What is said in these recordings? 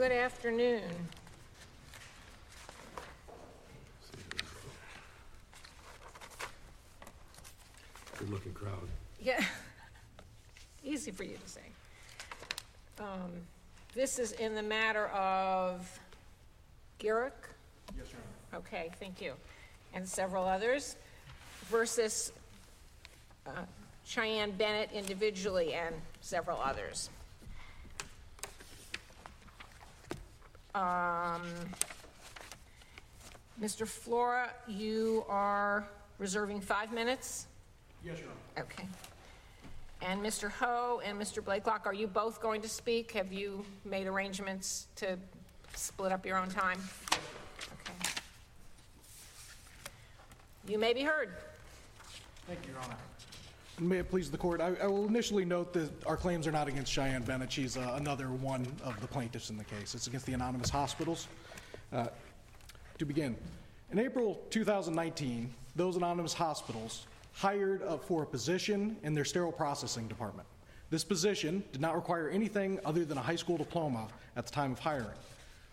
Good afternoon. Good-looking crowd. Yeah, easy for you to say. Um, This is in the matter of Gierek? Yes, Your Honor. Okay, thank you. And several others versus uh, Cheyenne Bennett individually and several others. Um, Mr. Flora, you are reserving five minutes? Yes, Your Honor. Okay. And Mr. Ho and Mr. Blakelock, are you both going to speak? Have you made arrangements to split up your own time? Okay. You may be heard. Thank you, Your Honor. May it please the court, I I will initially note that our claims are not against Cheyenne Bennett. She's uh, another one of the plaintiffs in the case. It's against the anonymous hospitals. Uh, To begin, in April 2019, those anonymous hospitals hired for a position in their sterile processing department. This position did not require anything other than a high school diploma at the time of hiring.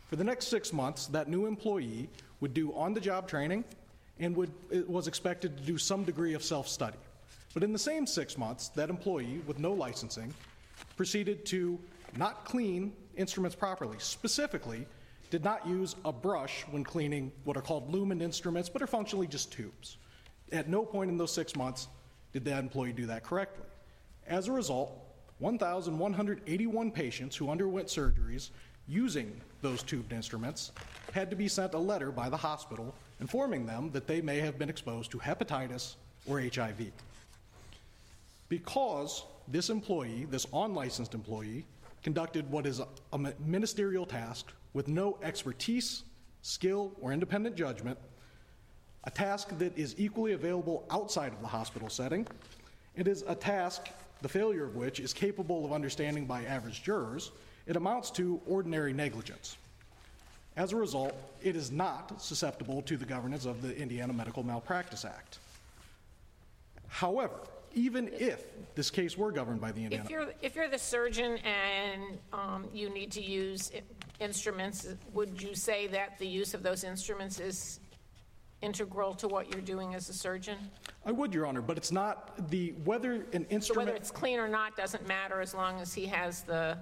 For the next six months, that new employee would do on-the-job training and would, was expected to do some degree of self-study. But in the same six months, that employee with no licensing proceeded to not clean instruments properly. Specifically, did not use a brush when cleaning what are called lumen instruments, but are functionally just tubes. At no point in those six months did that employee do that correctly. As a result, 1,181 patients who underwent surgeries using those tubed instruments had to be sent a letter by the hospital informing them that they may have been exposed to hepatitis or HIV. Because this employee, this unlicensed employee, conducted what is a ministerial task with no expertise, skill, or independent judgment, a task that is equally available outside of the hospital setting. It is a task, the failure of which is capable of understanding by average jurors. It amounts to ordinary negligence. As a result, it is not susceptible to the governance of the Indiana Medical Malpractice Act. However, even if this case were governed by the Indiana... If you're, if you're the surgeon and um, you need to use i- instruments, would you say that the use of those instruments is integral to what you're doing as a surgeon? I would, Your Honor, but it's not the, whether an So whether it's clean or not doesn't matter as long as he has the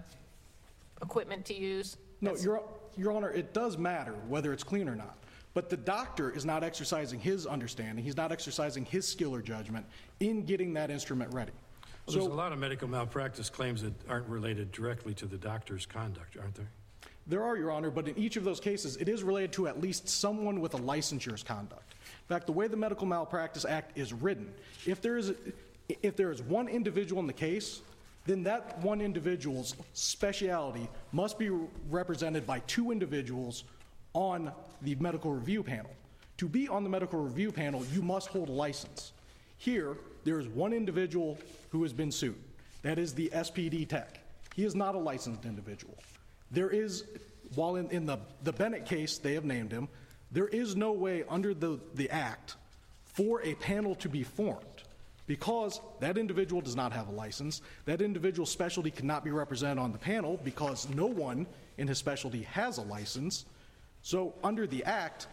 equipment to use? No, Your, Your Honor, it does matter whether it's clean or not. But the doctor is not exercising his understanding, he's not exercising his skill or judgment in getting that instrument ready. Well, there's a lot of medical malpractice claims that aren't related directly to the doctor's conduct, aren't there? there are, Your Honor, but in each of those cases, it is related to at least someone with a licensure's conduct. In fact, the way the Medical Malpractice Act is written, if there is, if there is one individual in the case, then that one individual's speciality must be represented by two individuals on the medical review panel. To be on the medical review panel, you must hold a license. Here, there is one individual who has been sued. That is the SPD tech. He is not a licensed individual. There is, while in, in the, the Bennett case, they have named him, there is no way under the, the act for a panel to be formed because that individual does not have a license. That individual's specialty cannot be represented on the panel because no one in his specialty has a license. So, under the act,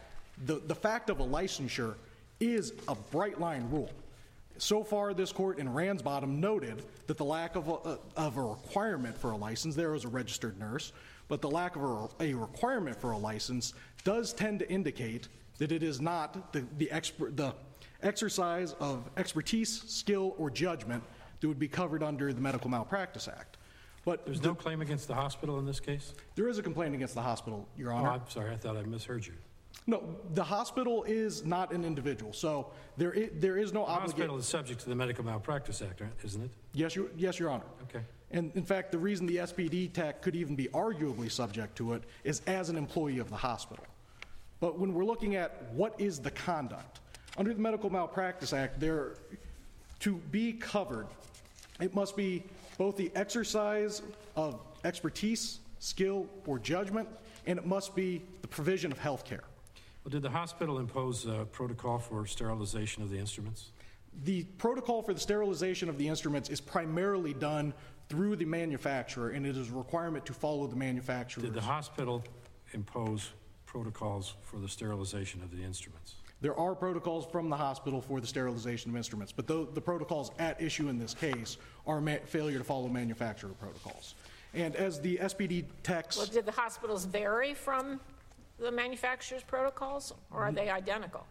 the, the fact of a licensure is a bright line rule. So far, this court in Ransbottom noted that the lack of a, uh, of a requirement for a license, there is a registered nurse, but the lack of a, a requirement for a license does tend to indicate that it is not the, the, expert, the exercise of expertise, skill, or judgment that would be covered under the Medical Malpractice Act. But There's no claim against the hospital in this case? there is a complaint against the hospital, Your Oh, Honor. I'm sorry, I thought I misheard you. No, the hospital is not an individual, so there is, there is no The hospital obligation. is subject to the Medical Malpractice Act, aren't- isn't it? Yes, Your- yes, Your Honor. Okay. And in fact, the reason the SPD tech could even be arguably subject to it is as an employee of the hospital. But when we're looking at what is the conduct, under the Medical Malpractice Act, there, to be covered, it must be both the exercise of expertise, skill, or judgment, and it must be the provision of health care. Well, did the hospital impose a protocol for sterilization of the instruments? The protocol for the sterilization of the instruments is primarily done through the manufacturer, and it is a requirement to follow the manufacturer. Did the hospital impose protocols for the sterilization of the instruments? There are protocols from the hospital for the sterilization of instruments, but tho- the protocols at issue in this case are ma- failure to follow manufacturer protocols. And as the SPD text. Well, did the hospitals vary from the manufacturer's protocols, or are they identical?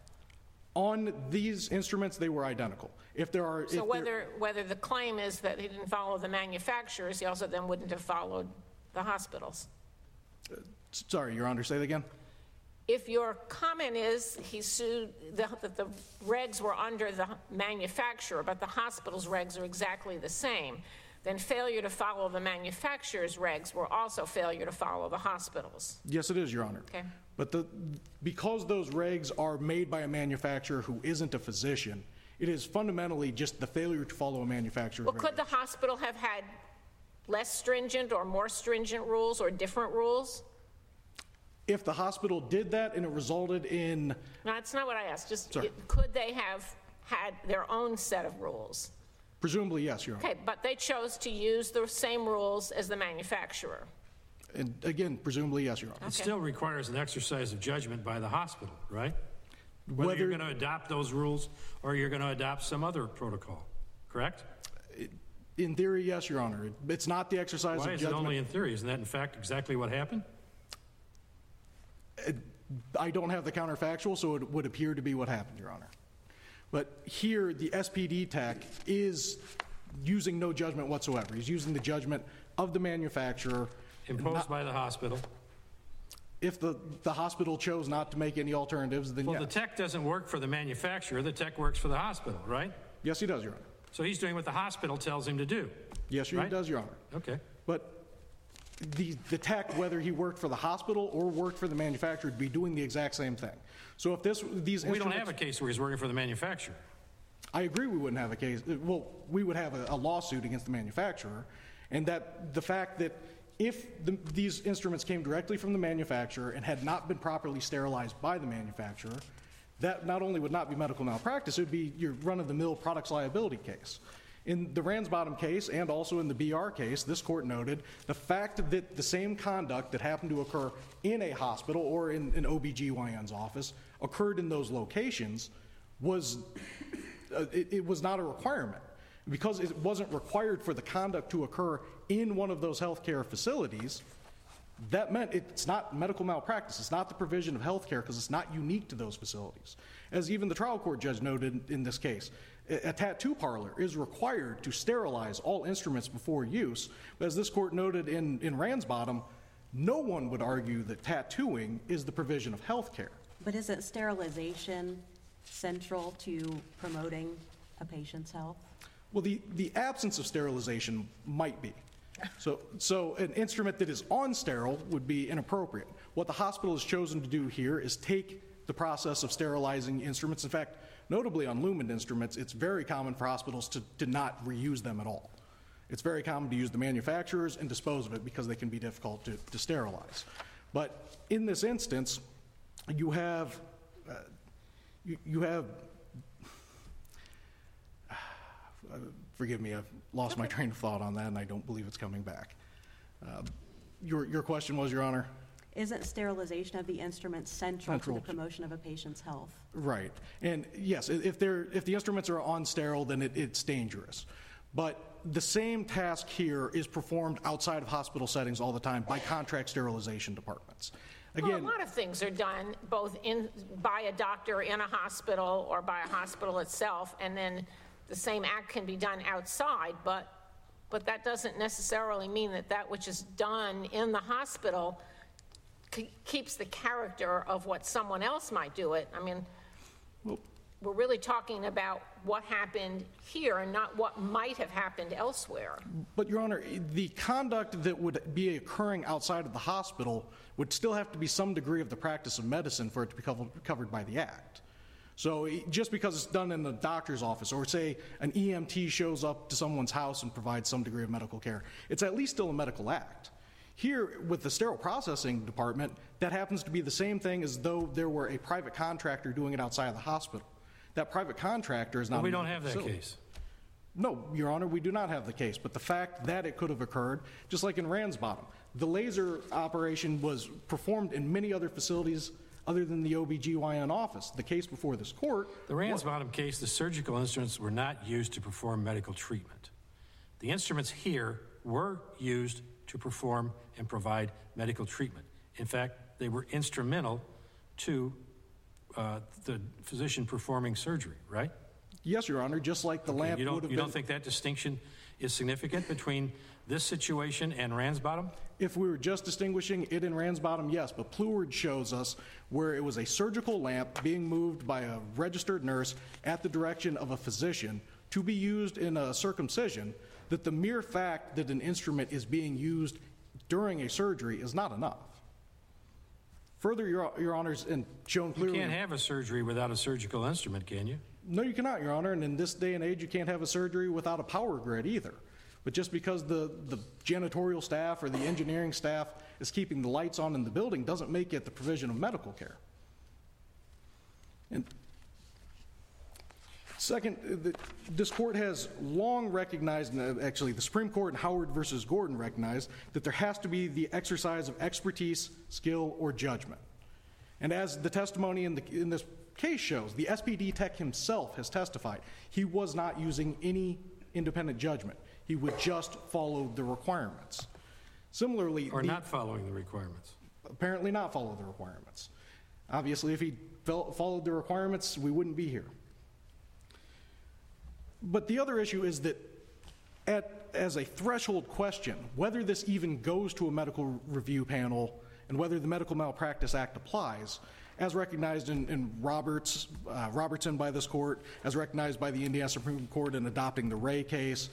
on these instruments, they were identical. If there are, if So there- whether, whether the claim is that he didn't follow the manufacturers, he also then wouldn't have followed the hospitals. sorry, Your Honor, say that again? If your comment is he sued, the- that the regs were under the manufacturer, but the hospital's regs are exactly the same, then failure to follow the manufacturer's regs were also failure to follow the hospital's. Yes, it is, Your Honor. Okay. But the, because those regs are made by a manufacturer who isn't a physician, it is fundamentally just the failure to follow a manufacturer's regs. Well, could the regulations. hospital have had less stringent or more stringent rules or different rules? If the hospital did that and it resulted in, No, that's not what I asked, just, Sorry. could they have had their own set of rules? Presumably, yes, Your Honor. Okay, but they chose to use the same rules as the manufacturer. And again, presumably, yes, Your Honor. It still requires an exercise of judgment by the hospital, right? Whether you're going to adopt those rules or you're going to adopt some other protocol, correct? In theory, yes, Your Honor. It- It's not the exercise Why of is it only judgment. in theory? Isn't that in fact exactly what happened? I don't have the counterfactual, so it would appear to be what happened, Your Honor. But here, the SPD tech is using no judgment whatsoever. He's using the judgment of the manufacturer. Imposed by the hospital? If the, the hospital chose not to make any alternatives, then Well, the yes. tech doesn't work for the manufacturer, the tech works for the hospital, right? Yes, he does, Your Honor. So he's doing what the hospital tells him to do. Yes, he Right. does, Your Honor. Okay. But the, the tech, whether he worked for the hospital or worked for the manufacturer, would be doing the exact same thing. So if this, these We don't have a case where he's working for the manufacturer. I agree we wouldn't have a case, uh, well, we would have a a lawsuit against the manufacturer, and that the fact that if the, these instruments came directly from the manufacturer and had not been properly sterilized by the manufacturer, that not only would not be medical malpractice, it would be your run-of-the-mill products liability case. In the Ransbottom case and also in the BR case, this court noted the fact that the same conduct that happened to occur in a hospital or in an OBGYN's office occurred in those locations was, uh, it, was not a requirement. Because it wasn't required for the conduct to occur in one of those healthcare facilities, that meant it's not medical malpractice. It's not the provision of health care because it's not unique to those facilities. As even the trial court judge noted in this case, a tattoo parlor is required to sterilize all instruments before use. But as this court noted in, in Ransbottom, no one would argue that tattooing is the provision of health care. But isn't sterilization central to promoting a patient's health? Well, the, the absence of sterilization might be. So, so an instrument that is on sterile would be inappropriate. What the hospital has chosen to do here is take the process of sterilizing instruments. In fact, notably on lumen instruments, it's very common for hospitals to, to not reuse them at all. It's very common to use the manufacturers and dispose of it because they can be difficult to, to sterilize. But in this instance, you have, uh, you, you have forgive me, I've lost my train of thought on that, and I don't believe it's coming back. Uh, Your, your question was, Your Honor? Isn't sterilization of the instruments central to the promotion of a patient's health? Right. And yes, if they're, if the instruments are on sterile, then it, it's dangerous. But the same task here is performed outside of hospital settings all the time by contract sterilization departments. Well, a lot of things are done both in, by a doctor in a hospital or by a hospital itself, and then the same act can be done outside, but, but that doesn't necessarily mean that that which is done in the hospital ke- keeps the character of what someone else might do it. I mean, we're really talking about what happened here and not what might have happened elsewhere. But, Your Honor, the conduct that would be occurring outside of the hospital would still have to be some degree of the practice of medicine for it to be covered- covered by the Act. So just because it's done in the doctor's office, or say an EMT shows up to someone's house and provides some degree of medical care, it's at least still a medical act. Here, with the sterile processing department, that happens to be the same thing as though there were a private contractor doing it outside of the hospital. That private contractor is not. But we don't have that case. No, Your Honor, we do not have the case, but the fact that it could have occurred, just like in Ransbottom, the laser operation was performed in many other facilities other than the OBGYN office. The case before this court, The Ransbottom case, the surgical instruments were not used to perform medical treatment. The instruments here were used to perform and provide medical treatment. In fact, they were instrumental to uh, the physician performing surgery, right? yes, Your Honor, just like the Okay, lamp You would don't, have you don't think that distinction is significant between this situation and Ransbottom? if we were just distinguishing it in Ransbottom, yes, but Pluard shows us where it was a surgical lamp being moved by a registered nurse at the direction of a physician to be used in a circumcision, that the mere fact that an instrument is being used during a surgery is not enough. Further, Your, Your Honors, and shown You can't have a surgery without a surgical instrument, can you? No, you cannot, Your Honor, and in this day and age, you can't have a surgery without a power grid either. But just because the, the janitorial staff or the engineering staff is keeping the lights on in the building doesn't make it the provision of medical care. And second, uh, the- this court has long recognized, and uh, actually, the Supreme Court in Howard versus Gordon recognized that there has to be the exercise of expertise, skill, or judgment. And as the testimony in, the, in this case shows, the SPD tech himself has testified he was not using any independent judgment. He would just follow the requirements. Similarly, Or the- not following the requirements? apparently not follow the requirements. Obviously, if he followed the requirements, we wouldn't be here. But the other issue is that, at, as a threshold question, whether this even goes to a medical review panel and whether the Medical Malpractice Act applies, as recognized in, in Roberts, uh, Robertson by this court, as recognized by the Indiana Supreme Court in adopting the Ray case,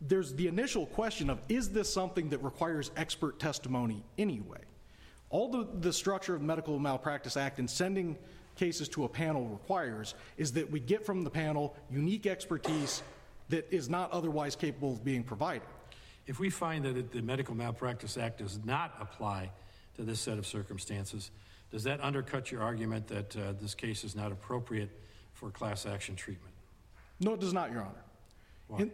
there's the initial question of is this something that requires expert testimony anyway? All the, the structure of Medical Malpractice Act and sending cases to a panel requires is that we get from the panel unique expertise that is not otherwise capable of being provided. If we find that it- the Medical Malpractice Act does not apply to this set of circumstances, does that undercut your argument that uh, this case is not appropriate for class action treatment? No, it does not, Your Honor. Why? In-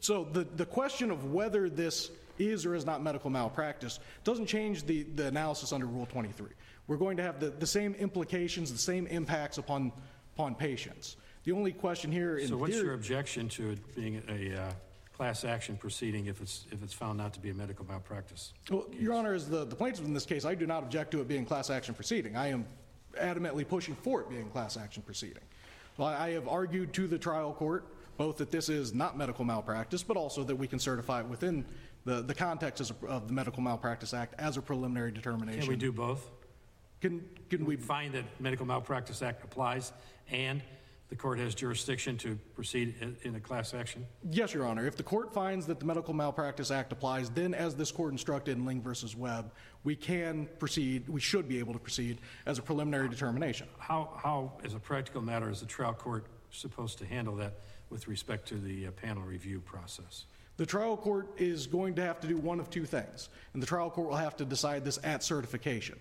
So the, the question of whether this is or is not medical malpractice doesn't change the, the analysis under Rule 23. We're going to have the, the same implications, the same impacts upon, upon patients. The only question here in So what's theory- your objection to it being a uh, class action proceeding if it's, if it's found not to be a medical malpractice? Well, Your Honor, as the, the plaintiff in this case, I do not object to it being class action proceeding. I am adamantly pushing for it being class action proceeding. Well, I have argued to the trial court both that this is not medical malpractice, but also that we can certify it within the, the context as a- of the Medical Malpractice Act as a preliminary determination. Can we do both? Can, can we, Find that Medical Malpractice Act applies and the court has jurisdiction to proceed in- in a class action? yes, Your Honor, if the court finds that the Medical Malpractice Act applies, then as this court instructed in Ling versus Webb, we can proceed, we should be able to proceed as a preliminary determination. How, how, as a practical matter, is the trial court supposed to handle that with respect to the uh, panel review process? The trial court is going to have to do one of two things, and the trial court will have to decide this at certification.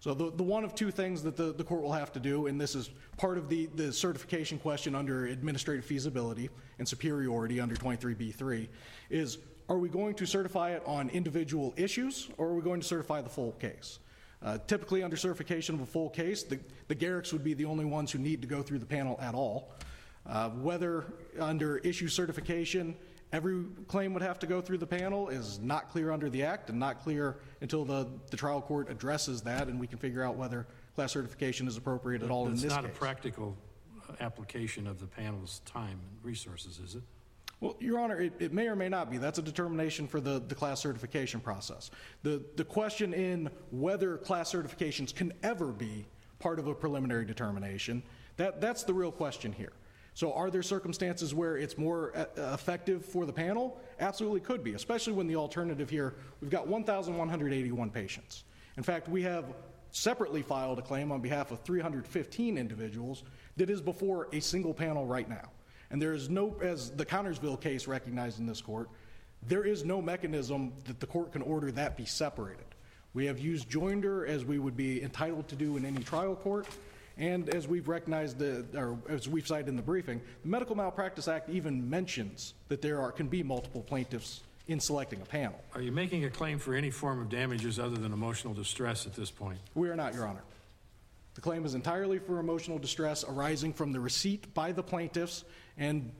So the, the one of two things that the, the court will have to do, and this is part of the, the certification question under administrative feasibility and superiority under 23B3, is are we going to certify it on individual issues, or are we going to certify the full case? Uh, typically, under certification of a full case, the, the Giereks would be the only ones who need to go through the panel at all. Uh, whether under issue certification, every claim would have to go through the panel is not clear under the Act and not clear until the, the trial court addresses that and we can figure out whether class certification is appropriate at all in this It's not a practical uh, application of the panel's time and resources, is it? Well, Your Honor, it, it may or may not be. That's a determination for the, the class certification process. The, the question in whether class certifications can ever be part of a preliminary determination, that, that's the real question here. So are there circumstances where it's more uh, effective for the panel? Absolutely could be, especially when the alternative here, we've got 1,181 patients. In fact, we have separately filed a claim on behalf of 315 individuals that is before a single panel right now. And there is no, as the Connersville case recognized in this court, there is no mechanism that the court can order that be separated. We have used joinder as we would be entitled to do in any trial court, And as we've recognized, uh, or as we've cited in the briefing, the Medical Malpractice Act even mentions that there are, can be multiple plaintiffs in selecting a panel. Are you making a claim for any form of damages other than emotional distress at this point? We are not, Your Honor. The claim is entirely for emotional distress arising from the receipt by the plaintiffs and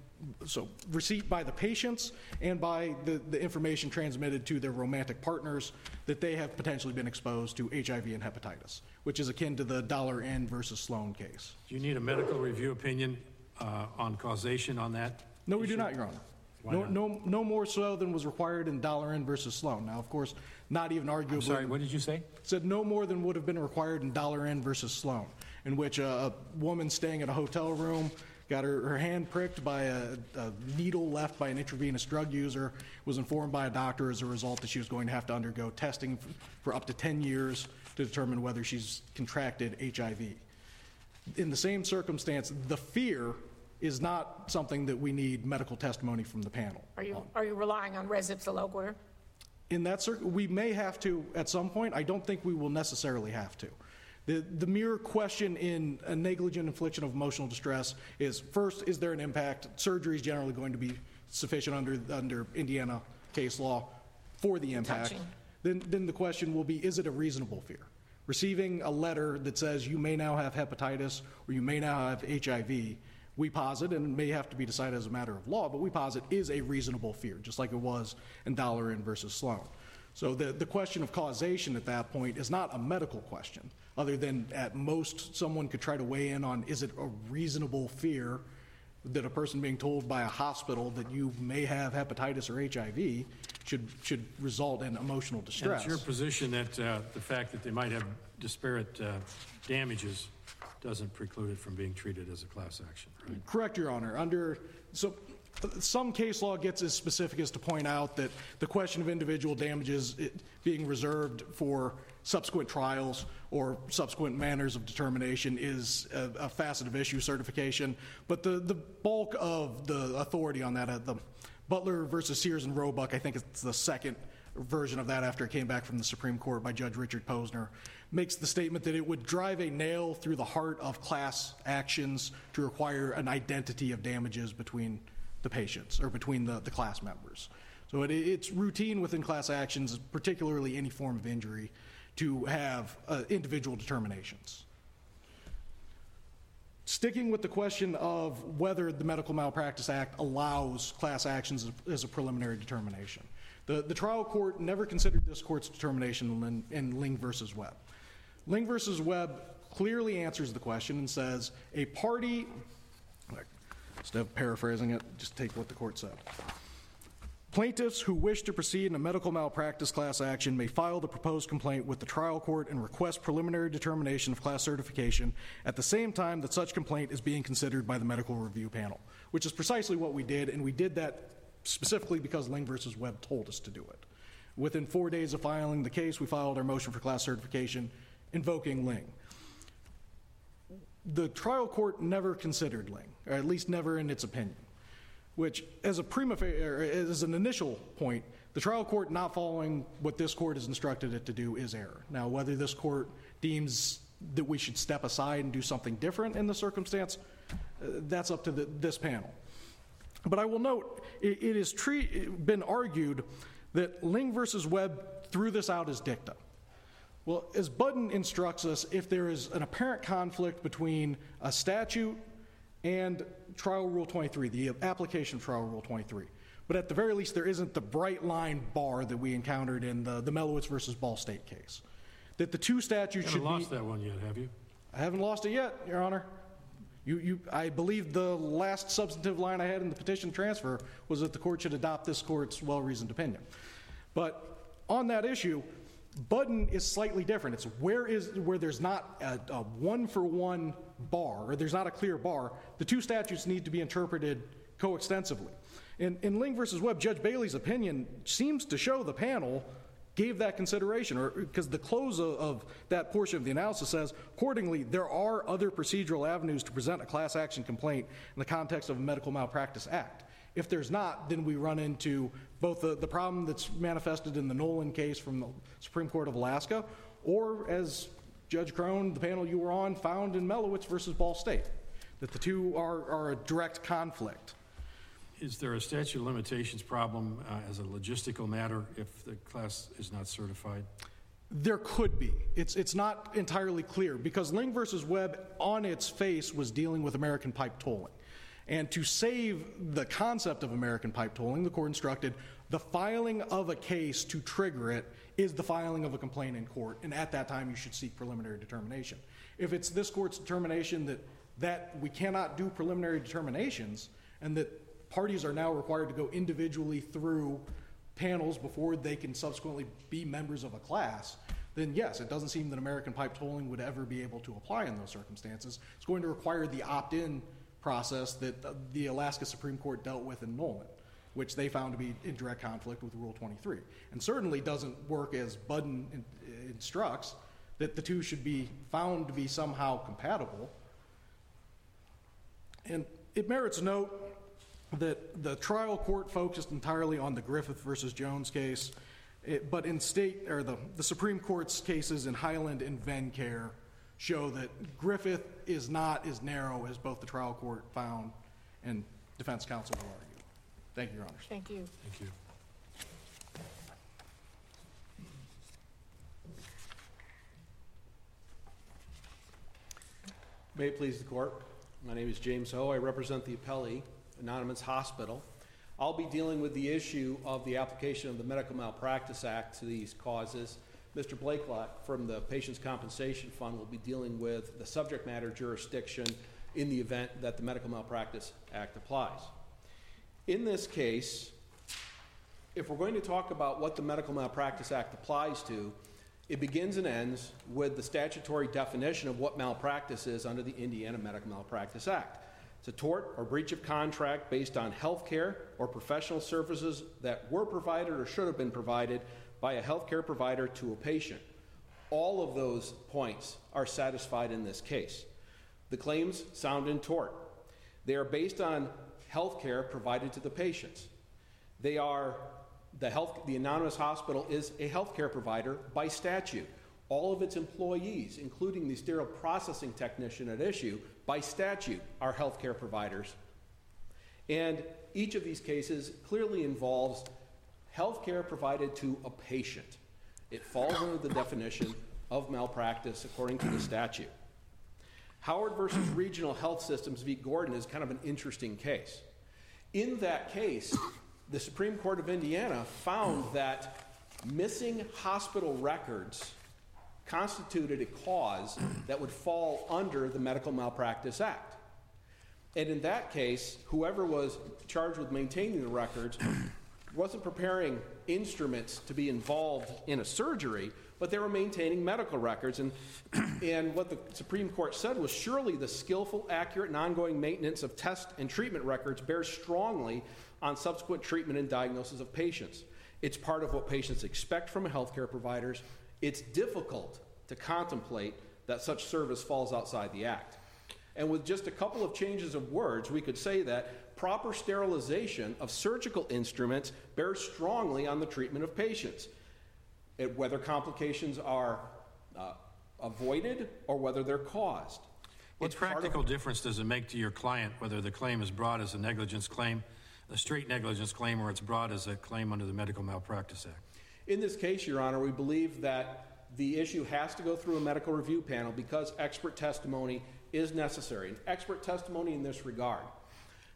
so receipt by the patients and by the, the information transmitted to their romantic partners that they have potentially been exposed to HIV and hepatitis, which is akin to the Dollar Inn versus Slone case. Do you need a medical review opinion uh, on causation on that? No, we do not, Your Honor. Why No, not? no, no more so than was required in Dollar Inn versus Slone. Now, of course, not even arguably. I'm sorry, what did you say? said no more than would have been required in Dollar Inn versus Slone, in which a, a woman staying in a hotel room got her, her hand pricked by a, a needle left by an intravenous drug user, was informed by a doctor as a result that she was going to have to undergo testing for up to 10 years to determine whether she's contracted HIV. In the same circumstance, the fear is not something that we need medical testimony from the panel. Are you, are you relying on res ipsa loquitur? In that circ, we may have to at some point. I don't think we will necessarily have to. The, the mere question in a negligent infliction of emotional distress is first, is there an impact? Surgery is generally going to be sufficient under, under Indiana case law for the impact. Touching. Then, then the question will be, is it a reasonable fear? Receiving a letter that says you may now have hepatitis or you may now have HIV, we posit, and it may have to be decided as a matter of law, but we posit is a reasonable fear, just like it was in Dollar Inn versus Slone. So the, the question of causation at that point is not a medical question, other than at most someone could try to weigh in on is it a reasonable fear that a person being told by a hospital that you may have hepatitis or HIV should, should result in emotional And distress. it's your position that uh, the fact that they might have disparate uh, damages doesn't preclude it from being treated as a class action, right? Correct, Your Honor. Under, so, some case law gets as specific as to point out that the question of individual damages it being reserved for subsequent trials or subsequent manners of determination is a, a facet of issue certification. But the, the bulk of the authority on that, uh, the Butler versus Sears and Roebuck, I think it's the second version of that after it came back from the Supreme Court by Judge Richard Posner, makes the statement that it would drive a nail through the heart of class actions to require an identity of damages between the patients or between the, the class members. So it, it's routine within class actions, particularly any form of injury, to have uh, individual determinations. Sticking with the question of whether the Medical Malpractice Act allows class actions as- a preliminary determination. The, the trial court never considered this court's determination in, in Ling versus Webb. Ling versus Webb clearly answers the question and says a party, instead of paraphrasing it, just take what the court said. Plaintiffs who wish to proceed in a medical malpractice class action may file the proposed complaint with the trial court and request preliminary determination of class certification at the same time that such complaint is being considered by the medical review panel, which is precisely what we did, and we did that specifically because Ling versus Webb told us to do it. Within four days of filing the case, we filed our motion for class certification invoking Ling. The trial court never considered Ling, or at least never in its opinion which, as a prima as an initial point, the trial court not following what this court has instructed it to do is error. Now, whether this court deems that we should step aside and do something different in the circumstance, uh, that's up to the, this panel. But I will note, it, it has been argued that Ling versus Webb threw this out as dicta. Well, as Budden instructs us, if there is an apparent conflict between a statute and Trial Rule 23, the application of Trial Rule 23, but at the very least, there isn't the bright line bar that we encountered in the, the Mellowitz versus Ball State case. That the two statutes You should haven't lost that one yet, have you? I haven't lost it yet, Your Honor. You, you, I believe the last substantive line I had in the petition transfer was that the court should adopt this court's well-reasoned opinion. But on that issue, Budden is slightly different. It's where is where there's not a, a one-for-one bar, or there's not a clear bar. The two statutes need to be interpreted coextensively. In, in Ling versus Webb, Judge Bailey's opinion seems to show the panel gave that consideration, or because the close of, of that portion of the analysis says, accordingly, there are other procedural avenues to present a class action complaint in the context of a medical malpractice act. If there's not, then we run into both the, the problem that's manifested in the Nolan case from the Supreme Court of Alaska, or as Judge Crone, the panel you were on, found in Mellowitz versus Ball State, that the two are, are a direct conflict. Is there a statute of limitations problem uh, as a logistical matter if the class is not certified? There could be. It's, it's not entirely clear because Ling versus Webb on its face was dealing with American pipe tolling. And to save the concept of American pipe tolling, the court instructed the filing of a case to trigger it is the filing of a complaint in court. And at that time, you should seek preliminary determination. If it's this court's determination that, that we cannot do preliminary determinations and that parties are now required to go individually through panels before they can subsequently be members of a class, then yes, it doesn't seem that American pipe tolling would ever be able to apply in those circumstances. It's going to require the opt-in process that the Alaska Supreme Court dealt with in Nolan, which they found to be in direct conflict with Rule 23. And certainly doesn't work as Budden in- instructs, that the two should be found to be somehow compatible. And it merits note that the trial court focused entirely on the Griffith versus Jones case, it- but in state, or the, the Supreme Court's cases in Highland and Vencare show that Griffith is not as narrow as both the trial court found and defense counsel will argue. Thank you, Your Honors. Thank you. Thank you. May it please the court. My name is James Ho. I represent the appellee, Anonymous Hospital. I'll be dealing with the issue of the application of the Medical Malpractice Act to these causes. Mr. Blakelock from the Patients Compensation Fund will be dealing with the subject matter jurisdiction in the event that the Medical Malpractice Act applies. In this case, if we're going to talk about what the Medical Malpractice Act applies to, it begins and ends with the statutory definition of what malpractice is under the Indiana Medical Malpractice Act. It's a tort or breach of contract based on health care or professional services that were provided or should have been provided by a healthcare provider to a patient. All of those points are satisfied in this case. The claims sound in tort. They are based on health care provided to the patients. They are the health the anonymous hospital is a healthcare provider by statute. All of its employees, including the sterile processing technician at issue, by statute are healthcare providers. And each of these cases clearly involves health care provided to a patient. It falls under the definition of malpractice according to the statute. Howard versus Regional Health Systems v. Gordon is kind of an interesting case. In that case, the Supreme Court of Indiana found that missing hospital records constituted a cause that would fall under the Medical Malpractice Act. And in that case, whoever was charged with maintaining the records wasn't preparing instruments to be involved in a surgery, but they were maintaining medical records. And, and what the Supreme Court said was surely the skillful, accurate, and ongoing maintenance of test and treatment records bears strongly on subsequent treatment and diagnosis of patients. It's part of what patients expect from healthcare providers. It's difficult to contemplate that such service falls outside the Act. And with just a couple of changes of words, we could say that proper sterilization of surgical instruments bears strongly on the treatment of patients, it, whether complications are uh, avoided or whether they're caused. What It's part of- practical difference does it make to your client whether the claim is brought as a negligence claim, a straight negligence claim, or it's brought as a claim under the Medical Malpractice Act? In this case, Your Honor, we believe that the issue has to go through a medical review panel because expert testimony is necessary. And expert testimony in this regard.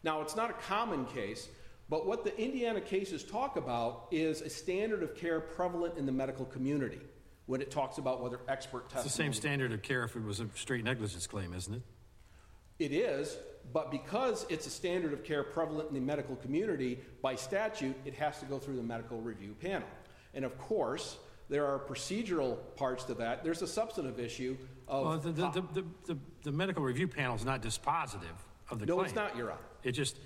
Now, it's not a common case, but what the Indiana cases talk about is a standard of care prevalent in the medical community when it talks about whether expert testimony. It's the same standard of care if it was a straight negligence claim, isn't it? It is, but because it's a standard of care prevalent in the medical community, by statute, it has to go through the medical review panel. And of course, there are procedural parts to that. There's a substantive issue of. Well, the, the, the, the, the, the medical review panel is not dispositive of the claim. no, it's not, Your Honor. It just,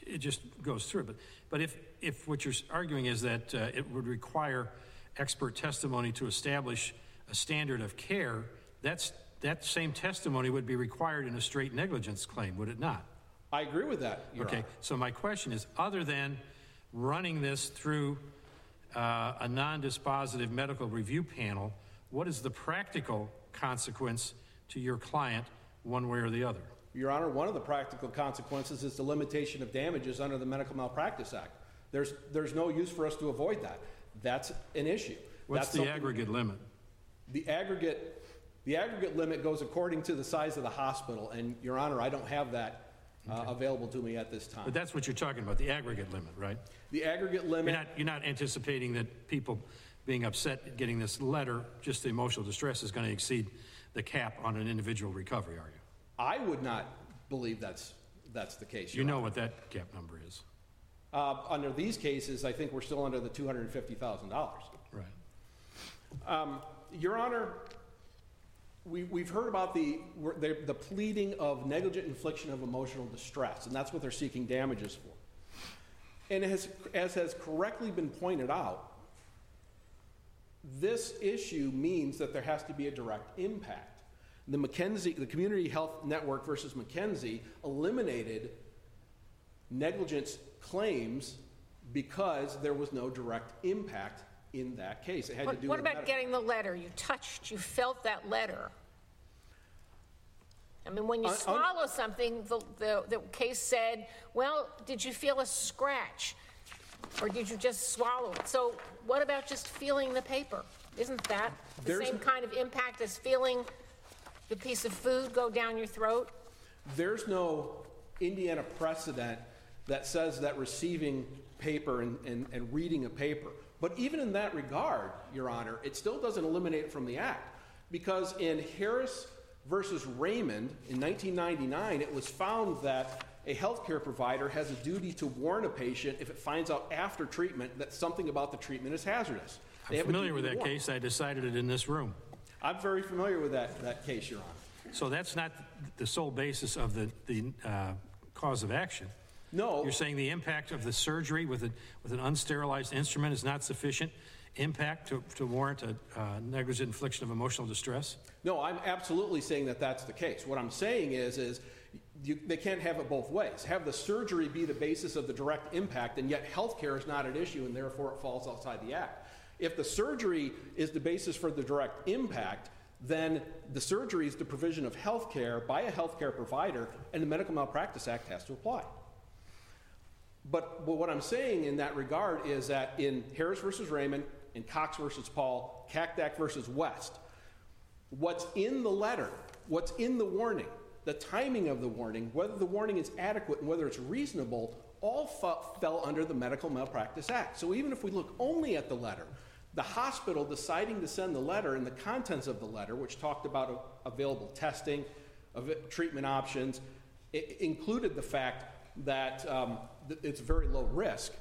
it just goes through. But, but if, if what you're arguing is that uh, it would require expert testimony to establish a standard of care, that's, that same testimony would be required in a straight negligence claim, would it not? I agree with that, Your Okay, Honor. so my question is, other than running this through uh, a non-dispositive medical review panel, What is the practical consequence to your client, one way or the other? Your Honor, one of the practical consequences is the limitation of damages under the Medical Malpractice Act. There's, there's no use for us to avoid that. That's an issue. What's That's the aggregate limit? The aggregate, the aggregate limit goes according to the size of the hospital, and Your Honor, I don't have that uh, available to me at this time. But that's what you're talking about, the aggregate limit, right? The aggregate You're limit, not, you're not anticipating that people being upset at getting this letter, just the emotional distress is going to exceed the cap on an individual recovery, are you? I would not believe that's, that's the case, You Your know Honor. what that cap number is, Uh, Under these cases, I think we're still under the $250,000. right? Um, Your Honor, we, we've heard about the, the the pleading of negligent infliction of emotional distress, and that's what they're seeking damages for. And as, as has correctly been pointed out, this issue means that there has to be a direct impact. The McKenzie, the Community Health Network versus McKenzie eliminated negligence claims because there was no direct impact in that case. It had to What do what about medical- getting the letter? You touched, you felt that letter. I mean, when you Un- un- swallow something, the, the, the case said, well, did you feel a scratch? Or did you just swallow it? So what about just feeling the paper? Isn't that the same kind of impact as feeling the piece of food go down your throat? There's no Indiana precedent that says that receiving paper and, and, and reading a paper. But even in that regard, Your Honor, it still doesn't eliminate it from the act. Because in Harris versus Raymond in 1999, it was found that a healthcare provider has a duty to warn a patient if it finds out after treatment that something about the treatment is hazardous. They I'm familiar with that warn. case, I decided it in this room. I'm very familiar with that, that case, Your Honor. So that's not the sole basis of the, the uh, cause of action. No. You're saying the impact of the surgery with, a, with an unsterilized instrument is not sufficient impact to, to warrant a uh, negligent infliction of emotional distress? No, I'm absolutely saying that that's the case. What I'm saying is, is you, they can't have it both ways. Have the surgery be the basis of the direct impact, and yet healthcare is not at issue, and therefore it falls outside the act. If the surgery is the basis for the direct impact, then the surgery is the provision of healthcare by a healthcare provider, and the Medical Malpractice Act has to apply. But, but what I'm saying in that regard is that in Harris versus Raymond, in Cox versus Paul, Cactac versus West, what's in the letter, what's in the warning, the timing of the warning, whether the warning is adequate and whether it's reasonable, all fe- fell under the Medical Malpractice Act. So even if we look only at the letter, the hospital deciding to send the letter and the contents of the letter, which talked about available testing, of treatment options, included the fact that um, it's very low risk.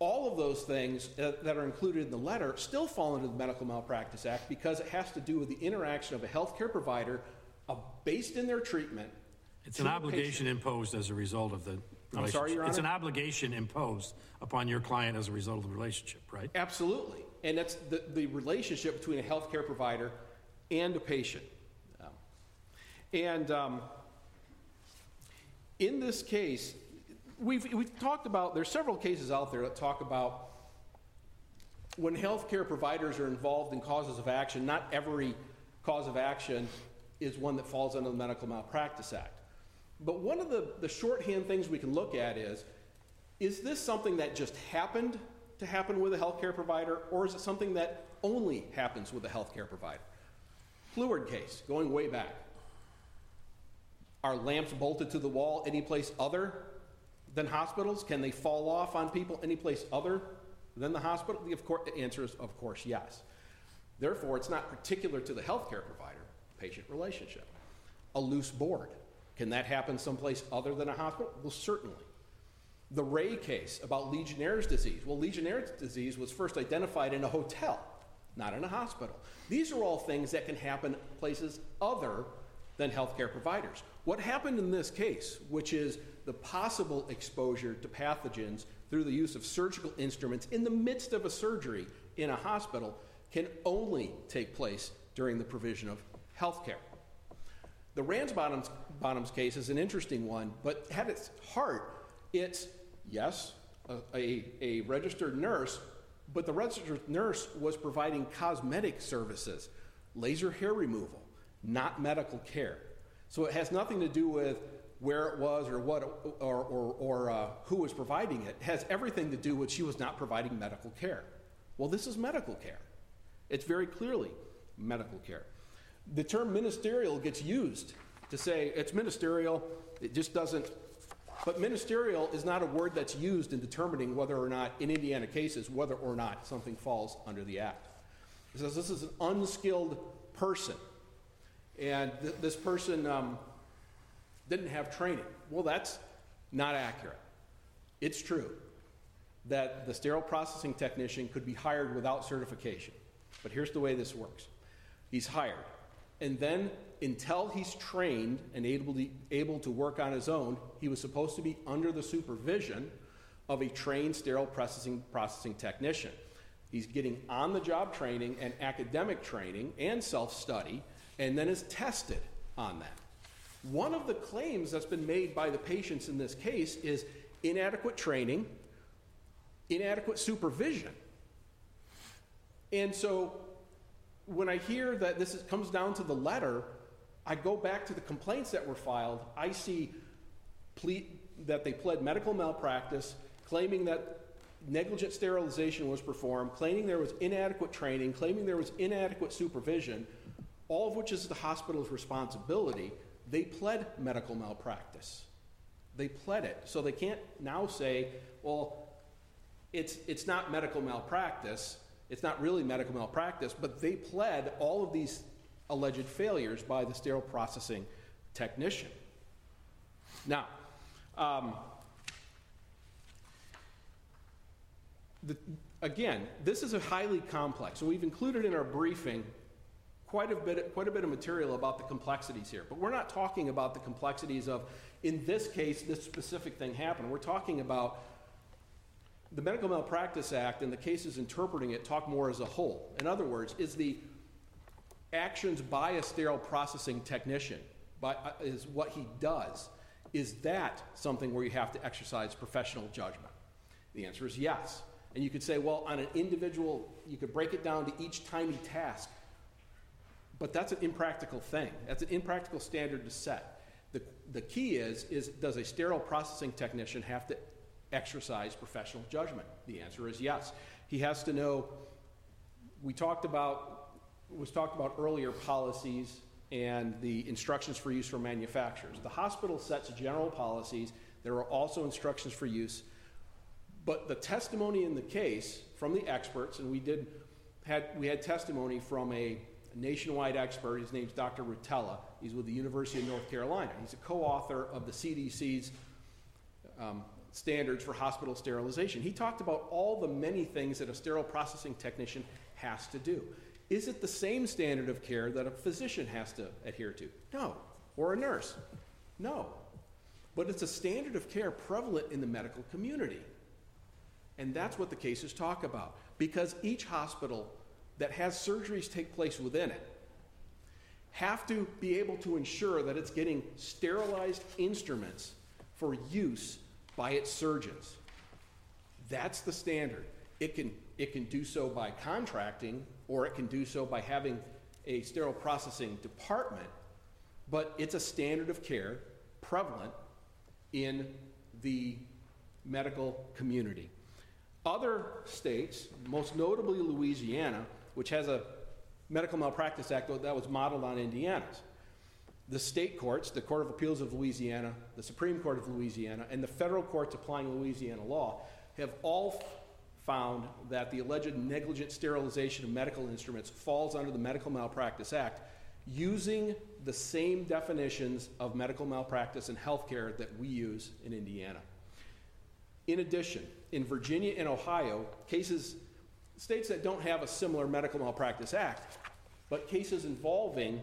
All of those things uh, that are included in the letter still fall under the Medical Malpractice Act because it has to do with the interaction of a healthcare provider uh, based in their treatment. It's an obligation imposed as a result of the I'm sorry, Your It's an obligation imposed upon your client as a result of the relationship, right? Absolutely. And that's the, the relationship between a healthcare provider and a patient. Um, And um, in this case, we've, we've talked about, there's several cases out there that talk about when healthcare providers are involved in causes of action, not every cause of action is one that falls under the Medical Malpractice Act. But one of the, the shorthand things we can look at is, is this something that just happened to happen with a healthcare provider, or is it something that only happens with a healthcare provider? Pluard case, going way back. Are lamps bolted to the wall any place other than hospitals? Can they fall off on people any place other than the hospital? The, of course, the answer is, of course, yes. Therefore, it's not particular to the healthcare provider-patient relationship. A loose board, can that happen someplace other than a hospital? Well, certainly. The Ray case about Legionnaire's disease. Well, Legionnaire's disease was first identified in a hotel, not in a hospital. These are all things that can happen places other than healthcare providers. What happened in this case, which is the possible exposure to pathogens through the use of surgical instruments in the midst of a surgery in a hospital, can only take place during the provision of healthcare. The Ransbottom's Bottoms case is an interesting one, but at its heart, it's, yes, a, a, a registered nurse, But the registered nurse was providing cosmetic services, laser hair removal, not medical care. So it has nothing to do with where it was or what or, or, or uh, who was providing it. It has everything to do with she was not providing medical care. Well, this is medical care. It's very clearly medical care. The term ministerial gets used to say it's ministerial, it just doesn't. But ministerial is not a word that's used in determining whether or not, in Indiana cases, whether or not something falls under the act. It says this is an unskilled person, and th- this person um, didn't have training. Well, that's not accurate. It's true that the sterile processing technician could be hired without certification. But here's the way this works he's hired. And then, until he's trained and able to, able to work on his own, he was supposed to be under the supervision of a trained sterile processing, processing technician. He's getting on the job training and academic training and self study, and then is tested on that. One of the claims that's been made by the patients in this case is inadequate training, inadequate supervision. And so when I hear that this is, comes down to the letter, I go back to the complaints that were filed. I see ple- that they pled medical malpractice, claiming that negligent sterilization was performed, claiming there was inadequate training, claiming there was inadequate supervision, all of which is the hospital's responsibility. They pled medical malpractice. They pled it. So they can't now say, well, it's, it's not medical malpractice. It's not really medical malpractice, but they pled all of these alleged failures by the sterile processing technician. Now, um, the, again, this is a highly complex. So we've included in our briefing quite a bit, quite a bit of material about the complexities here. But we're not talking about the complexities of, in this case, this specific thing happened. We're talking about the Medical Malpractice Act and the cases interpreting it talk more as a whole. In other words, is the actions by a sterile processing technician, by, uh, is what he does, is that something where you have to exercise professional judgment? The answer is yes. And you could say, well, on an individual, you could break it down to each tiny task. But that's an impractical thing. That's an impractical standard to set. The, the key is, is does a sterile processing technician have to exercise professional judgment? The answer is yes. He has to know, we talked about, was talked about earlier policies and the instructions for use for manufacturers. The hospital sets general policies. There are also instructions for use. But the testimony in the case from the experts, and we did had we had testimony from a nationwide expert. His name's Dr. Rutala. He's with the University of North Carolina. He's a co-author of the CDC's um, standards for hospital sterilization. He talked about all the many things that a sterile processing technician has to do. Is it the same standard of care that a physician has to adhere to? No. Or a nurse? No. But it's a standard of care prevalent in the medical community. And that's what the cases talk about. Because each hospital that has surgeries take place within it have to be able to ensure that it's getting sterilized instruments for use by its surgeons. That's the standard. It can, it can do so by contracting, or it can do so by having a sterile processing department, but it's a standard of care prevalent in the medical community. Other states, most notably Louisiana, which has a medical malpractice act that was modeled on Indiana's, the state courts, the Court of Appeals of Louisiana, the Supreme Court of Louisiana, and the federal courts applying Louisiana law have all found that the alleged negligent sterilization of medical instruments falls under the Medical Malpractice Act using the same definitions of medical malpractice and healthcare that we use in Indiana. In addition, in Virginia and Ohio, cases, states that don't have a similar medical malpractice act, but cases involving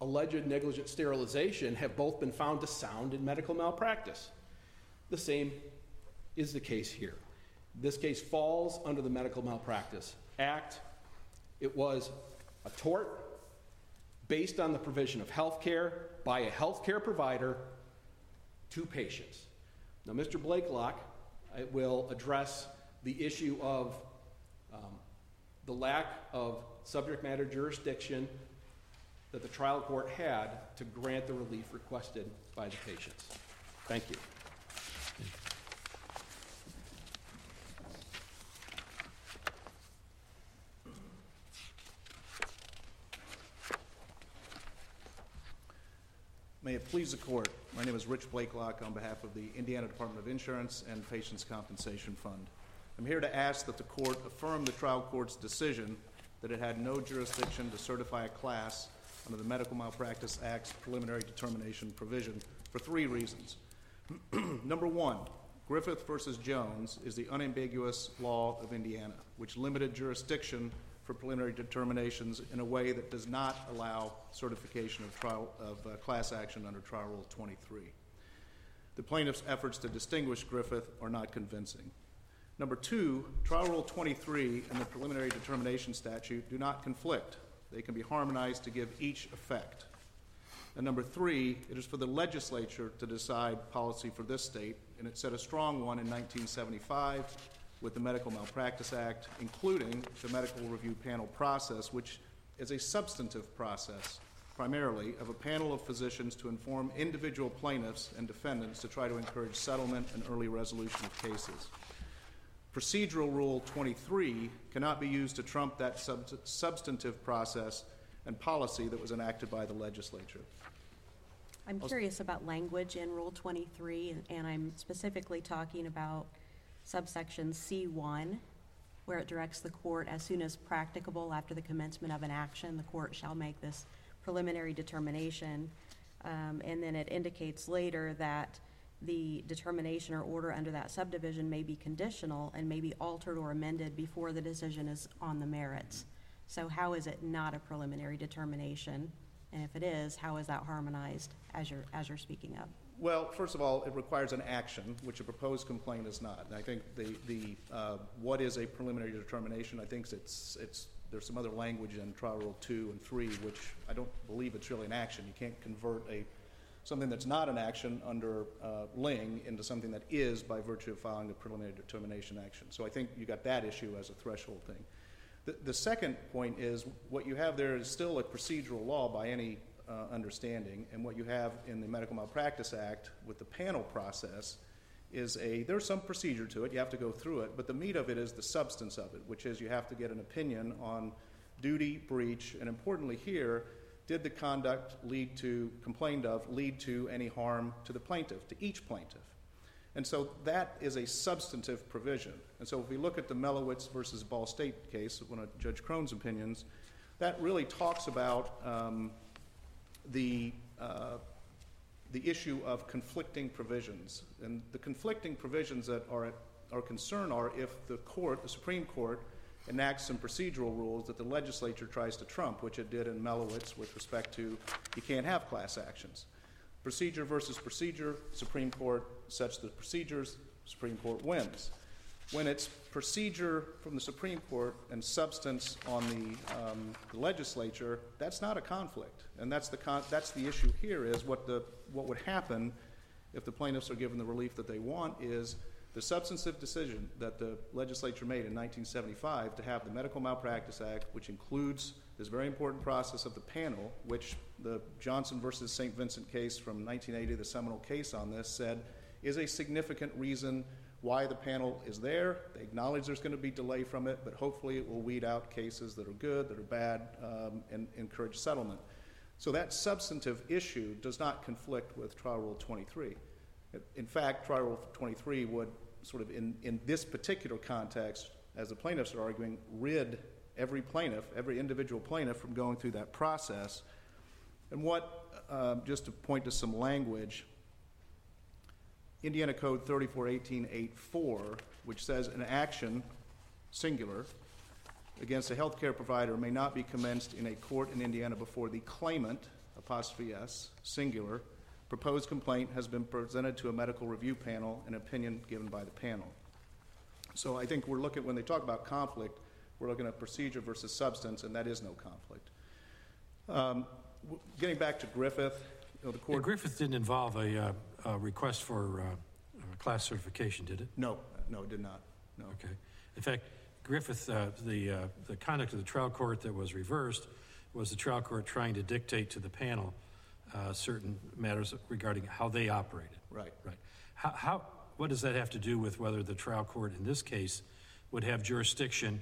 alleged negligent sterilization have both been found to sound in medical malpractice. The same is the case here. This case falls under the Medical Malpractice Act. It was a tort based on the provision of health care by a health care provider to patients. Now, Mr. Blakelock will address the issue of um, the lack of subject matter jurisdiction that the trial court had to grant the relief requested by the patients. Thank you. May it please the court, my name is Rich Blakelock on behalf of the Indiana Department of Insurance and Patients Compensation Fund. I'm here to ask that the court affirm the trial court's decision that it had no jurisdiction to certify a class under the Medical Malpractice Act's preliminary determination provision for three reasons. Number one, Griffith versus Jones is the unambiguous law of Indiana, which limited jurisdiction for preliminary determinations in a way that does not allow certification of trial, of uh, class action under Trial Rule 23. The plaintiff's efforts to distinguish Griffith are not convincing. Number two, Trial Rule 23 and the preliminary determination statute do not conflict. They can be harmonized to give each effect. And number three, it is for the legislature to decide policy for this state, and it set a strong one in 1975 with the Medical Malpractice Act, including the medical review panel process, which is a substantive process, primarily, of a panel of physicians to inform individual plaintiffs and defendants to try to encourage settlement and early resolution of cases. Procedural Rule 23 cannot be used to trump that sub- substantive process and policy that was enacted by the legislature. I'm curious about language in Rule 23, and- and I'm specifically talking about subsection C1, where it directs the court, as soon as practicable after the commencement of an action, the court shall make this preliminary determination. Um, And then it indicates later that the determination or order under that subdivision may be conditional and may be altered or amended before the decision is on the merits. So how is it not a preliminary determination? And if it is, how is that harmonized as you're, as you're speaking of? Well, first of all, it requires an action, which a proposed complaint is not. And I think the, the, uh, what is a preliminary determination, I think it's, it's, there's some other language in Trial Rule two and three, which I don't believe it's really an action. You can't convert a, something that's not an action under, uh, Ling into something that is by virtue of filing a preliminary determination action. So I think you got that issue as a threshold thing. The, the second point is, what you have there is still a procedural law by any uh, understanding, and what you have in the Medical Malpractice Act with the panel process is a, there's some procedure to it, you have to go through it, but the meat of it is the substance of it, which is you have to get an opinion on duty, breach, and importantly here, did the conduct lead to, complained of, lead to any harm to the plaintiff, to each plaintiff? And so that is a substantive provision. And so if we look at the Mellowitz versus Ball State case, one of Judge Crone's opinions, that really talks about um, the, uh, the issue of conflicting provisions. And the conflicting provisions that are, are concern are if the court, the Supreme Court, enacts some procedural rules that the legislature tries to trump, which it did in Mellowitz with respect to you can't have class actions. Procedure versus procedure, Supreme Court sets the procedures, Supreme Court wins. When it's procedure from the Supreme Court and substance on the, um, the legislature, that's not a conflict. And that's the, con- that's the issue here is what the, what would happen if the plaintiffs are given the relief that they want is the substantive decision that the legislature made in 1975 to have the Medical Malpractice Act, which includes this very important process of the panel, which the Johnson versus St. Vincent case from 1980, the seminal case on this, said is a significant reason why the panel is there. They acknowledge there's going to be delay from it, but hopefully it will weed out cases that are good, that are bad, um, and encourage settlement. So that substantive issue does not conflict with Trial Rule 23. In fact, Trial Rule 23 would sort of, in, in this particular context, as the plaintiffs are arguing, rid every plaintiff, every individual plaintiff from going through that process. And what, um, just to point to some language, Indiana Code 3418.84, which says an action, singular, against a healthcare provider may not be commenced in a court in Indiana before the claimant, apostrophe S, singular, proposed complaint has been presented to a medical review panel, an opinion given by the panel. So I think we're looking, when they talk about conflict, we're looking at procedure versus substance, and that is no conflict. Um, Getting back to Griffith, you know, the Yeah, court... Griffith didn't involve a, uh, a request for uh, uh, class certification, did it? No, no, it did not, no. Okay. In fact, Griffith, uh, the, uh, the conduct of the trial court that was reversed was the trial court trying to dictate to the panel uh, certain matters regarding how they operated. Right. Right. How, how, what does that have to do with whether the trial court in this case would have jurisdiction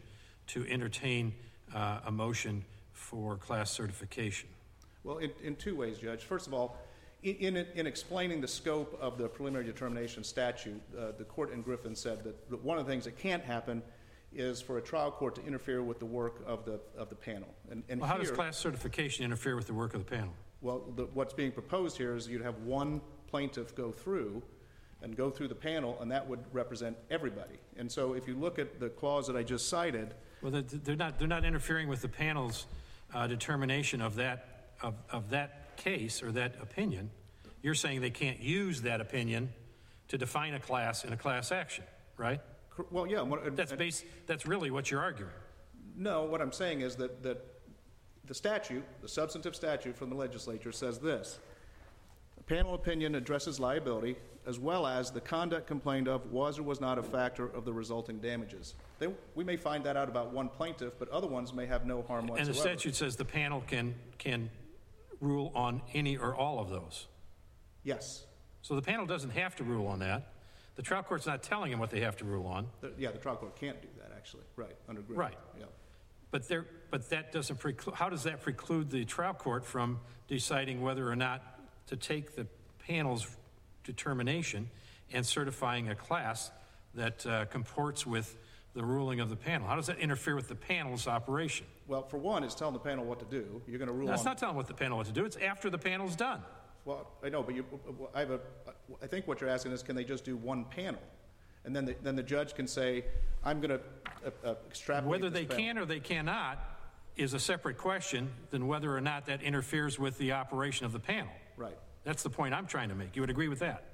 to entertain uh, a motion for class certification? Well, in, in two ways, Judge. First of all, in, in explaining the scope of the preliminary determination statute, uh, the court in Griffin said that, that one of the things that can't happen is for a trial court to interfere with the work of the, of the panel. And, and Well, how does class certification interfere with the work of the panel? Well, the, what's being proposed here is you'd have one plaintiff go through and go through the panel, and that would represent everybody. And so if you look at the clause that I just cited, Well, they're- they're not, they're not interfering with the panel's uh, determination of that, of, of that case or that opinion. You're saying they can't use that opinion to define a class in a class action, right? well, yeah. what- That's that's really what you're arguing. No, what I'm saying is that, that the statute, the substantive statute from the legislature says this. A panel opinion addresses liability as well as the conduct complained of was or was not a factor of the resulting damages. They, we may find that out about one plaintiff, but other ones may have no harm whatsoever. And the statute says the panel can, can rule on any or all of those. Yes. So the panel doesn't have to rule on that. The trial court's not telling them what they have to rule on. The- Yeah, the trial court can't do that, actually. Right, under Griffin. Right. Yeah. But there, but that doesn't preclude, how does that preclude the trial court from deciding whether or not to take the panel's determination and certifying a class that uh, comports with the ruling of the panel? How does that interfere with the panel's operation? Well, for one, it's telling the panel what to do. You're going to rule That's on. not telling what the panel what to do, it's after the panel's done. Well, I know, but you, I have a, I think what you're asking is, can they just do one panel? And then the, then the judge can say, I'm going to uh, uh, extrapolate Whether they panel. can or they cannot is a separate question than whether or not that interferes with the operation of the panel. Right. That's the point I'm trying to make. You would agree with that?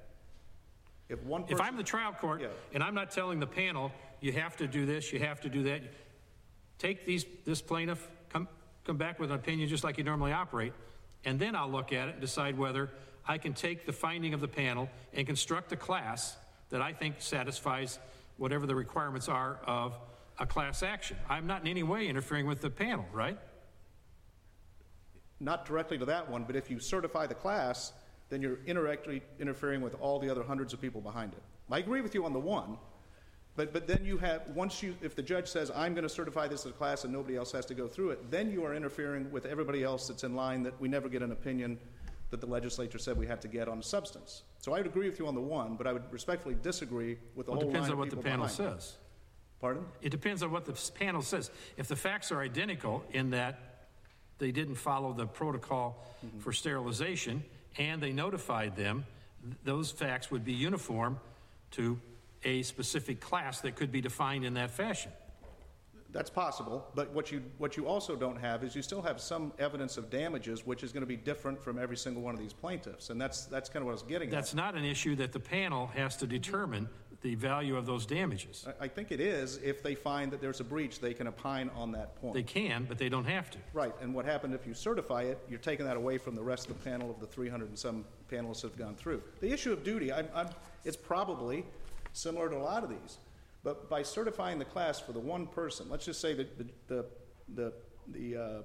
If one If. I'm the trial court Yeah. and I'm not telling the panel, you have to do this, you have to do that, take these, this plaintiff, come, come back with an opinion just like you normally operate, and then I'll look at it and decide whether I can take the finding of the panel and construct a class that I think satisfies whatever the requirements are of a class action. I'm not in any way interfering with the panel, right? Not directly to that one, but if you certify the class, then you're indirectly interfering with all the other hundreds of people behind it. I agree with you on the one, but, but then you have, once you, if the judge says, I'm going to certify this as a class and nobody else has to go through it, then you are interfering with everybody else that's in line that we never get an opinion that the legislature said we had to get on the substance. So I would agree with you on the one, but I would respectfully disagree with the Well, whole it line depends of on what the people panel behind it. says. Pardon? It depends on what the panel says. If the facts are identical in that they didn't follow the protocol mm-hmm. for sterilization and they notified them, th- those facts would be uniform to a specific class that could be defined in that fashion. That's possible, but what you, what you also don't have is you still have some evidence of damages, which is going to be different from every single one of these plaintiffs, and that's, that's kind of what I was getting at. That's not an issue that the panel has to determine the value of those damages. I, I think it is, if they find that there's a breach, they can opine on that point. They can, but they don't have to. Right, and what happened if you certify it, you're taking that away from the rest of the panel of the 300 and some panelists that have gone through. The issue of duty, I'm, I'm, it's probably similar to a lot of these, but by certifying the class for the one person, let's just say that the, the, the, the uh,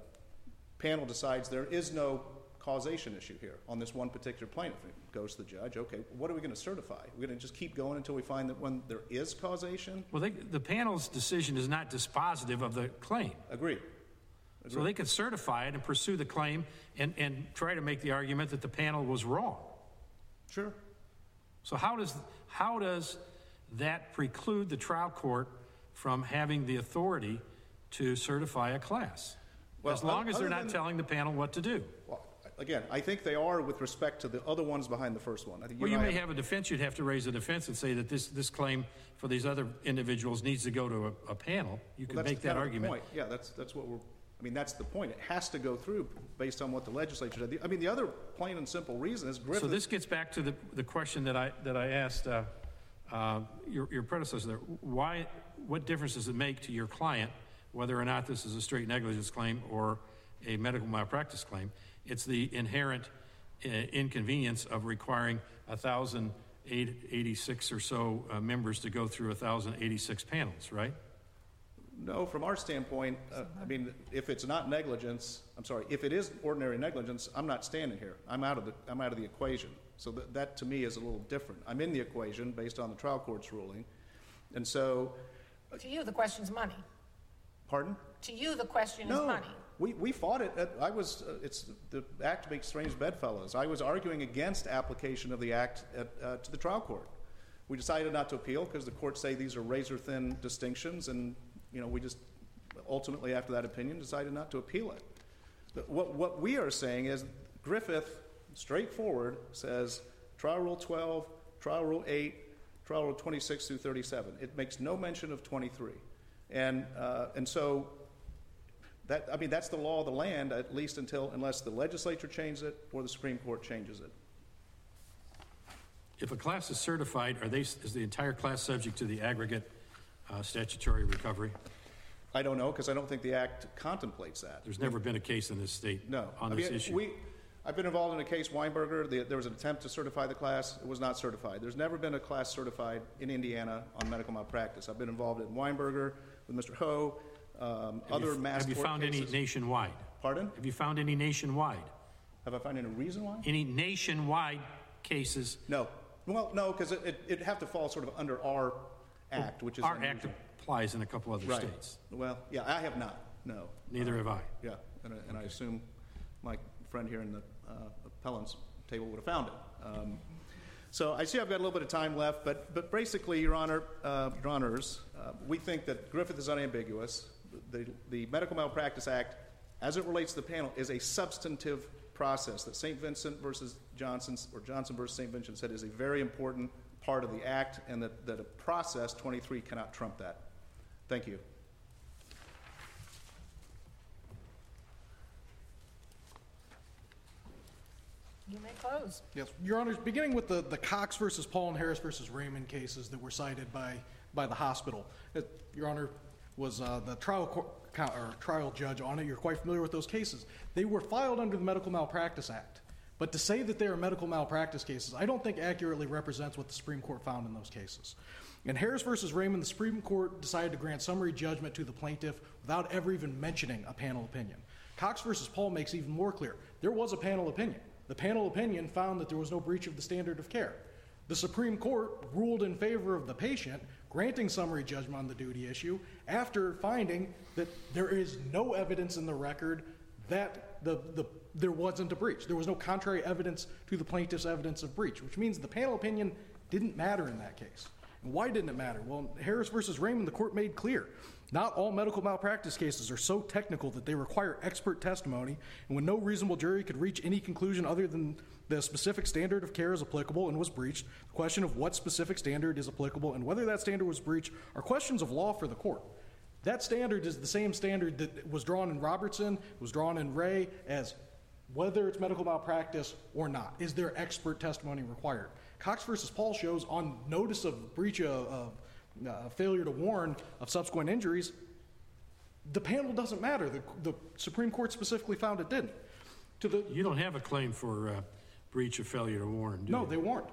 panel decides there is no causation issue here on this one particular plaintiff. It goes to the judge, okay, what are we going to certify? We're going to just keep going until we find that when there is causation? Well, they, the panel's decision is not dispositive of the claim. Agree. So they could certify it and pursue the claim and, and try to make the argument that the panel was wrong. Sure. So how does, how does that preclude the trial court from having the authority to certify a class? Well, As long as they're not than- telling the panel what to do. Well, again, I think they are with respect to the other ones behind the first one. I think Well, you may have a defense, you'd have to raise a defense and say that this, this claim for these other individuals needs to go to a, a panel. You Well, could make that kind of the argument. point. Yeah, that's, that's what we're, I mean, that's the point. It has to go through based on what the legislature did. I mean, the other plain and simple reason is So this gets back to the, the question that I, that I asked uh, uh, your, your predecessor there. Why, what difference does it make to your client whether or not this is a straight negligence claim or a medical malpractice claim? It's the inherent uh, inconvenience of requiring 1,086 or so uh, members to go through 1,086 panels, right? No, from our standpoint, uh, I mean, if it's not negligence, I'm sorry, if it is ordinary negligence, I'm not standing here. I'm out of the, I'm out of the equation. So that, that to me is a little different. I'm in the equation based on the trial court's ruling. And so, To you, the question's money. pardon? To you, the question is No, money. we, we fought it. At- I was, uh, it's, the act makes strange bedfellows. I was arguing against application of the act at, uh, to the trial court. We decided not to appeal because the courts say these are razor-thin distinctions, and, you know, we just ultimately, after that opinion, decided not to appeal it. But What, what we are saying is Griffith, straightforward, says trial rule 12, trial rule 8, trial rule 26 through 37. It makes no mention of 23. And, uh, and so that, I mean, that's the law of the land, at least until, unless the legislature changes it or the Supreme Court changes it. If a class is certified, are they, is the entire class subject to the aggregate uh, statutory recovery? I don't know, because I don't think the act contemplates that. There's never been a case in this state No. on I this mean, issue. We, I've been involved in a case, Weinberger, the- there was an attempt to certify the class, it was not certified. There's never been a class certified in Indiana on medical malpractice. I've been involved in Weinberger with Mr. Ho, um, Have you- other mass Have you found any nationwide? Pardon? Have you found any nationwide? Have I found any reason why? Any nationwide cases? No. Well, no, because it, it- it'd have to fall sort of under our act, which is Our act applies in a couple other Right. states. Well, yeah, I have not, no. Neither have I. Yeah, and and I assume my friend here in the uh, appellant's table would have found it. Um, So I see I've got a little bit of time left, but, but basically, Your Honor, uh, Your Honors, uh, we think that Griffith is unambiguous. The, the Medical Malpractice Act, as it relates to the panel, is a substantive process that St. Vincent versus Johnson, or Johnson versus St. Vincent said is a very important part of the act, and that, that a process, 23, cannot trump that. Thank you. You may close. Yes, Your Honors, beginning with the, the Cox versus Paul and Harris versus Raymond cases that were cited by, by the hospital. Your Honor was uh, the trial, cour- co- or trial judge on it, you're quite familiar with those cases. They were filed under the Medical Malpractice Act. But to say that they are medical malpractice cases, I don't think accurately represents what the Supreme Court found in those cases. In Harris versus Raymond, the Supreme Court decided to grant summary judgment to the plaintiff without ever even mentioning a panel opinion. Cox versus Paul makes even more clear. There was a panel opinion. The panel opinion found that there was no breach of the standard of care. The Supreme Court ruled in favor of the patient, granting summary judgment on the duty issue after finding that there is no evidence in the record that the, the, there wasn't a breach. There was no contrary evidence to the plaintiff's evidence of breach, which means the panel opinion didn't matter in that case. And why didn't it matter? Well, Harris versus Raymond, the court made clear not all medical malpractice cases are so technical that they require expert testimony, and when no reasonable jury could reach any conclusion other than the specific standard of care is applicable and was breached, the question of what specific standard is applicable and whether that standard was breached are questions of law for the court. That standard is the same standard that was drawn in Robertson, was drawn in Ray, as whether it's medical malpractice or not. Is there expert testimony required? Cox versus Paul shows on notice of breach of, of uh, failure to warn of subsequent injuries, the panel doesn't matter. The, the Supreme Court specifically found it didn't. To the, You don't have a claim for uh, breach of failure to warn, do you? no, they weren't.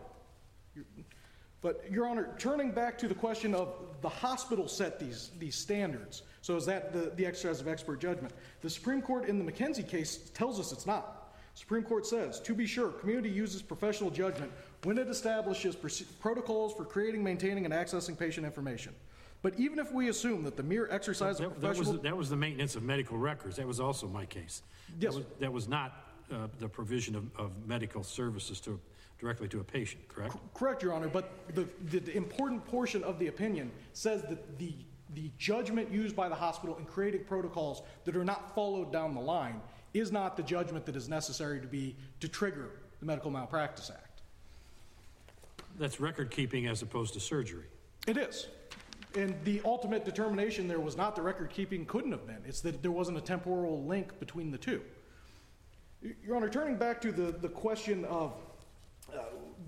But, Your Honor, turning back to the question of the hospital set these, these standards, so is that the, the exercise of expert judgment? The Supreme Court in the McKenzie case tells us it's not. Supreme Court says, to be sure, community uses professional judgment when it establishes protocols for creating, maintaining, and accessing patient information. But even if we assume that the mere exercise of That that was, that was the maintenance of medical records. That was also my case. That Yes. was- That was not uh, the provision of, of medical services to, directly to a patient, correct? Correct, Your Honor, but the, the, the important portion of the opinion says that the, the judgment used by the hospital in creating protocols that are not followed down the line is not the judgment that is necessary to be, to trigger the Medical Malpractice Act. That's record keeping as opposed to surgery. It is. And the ultimate determination there was not the record keeping couldn't have been. It's that there wasn't a temporal link between the two. Your Honor, turning back to the, the question of uh,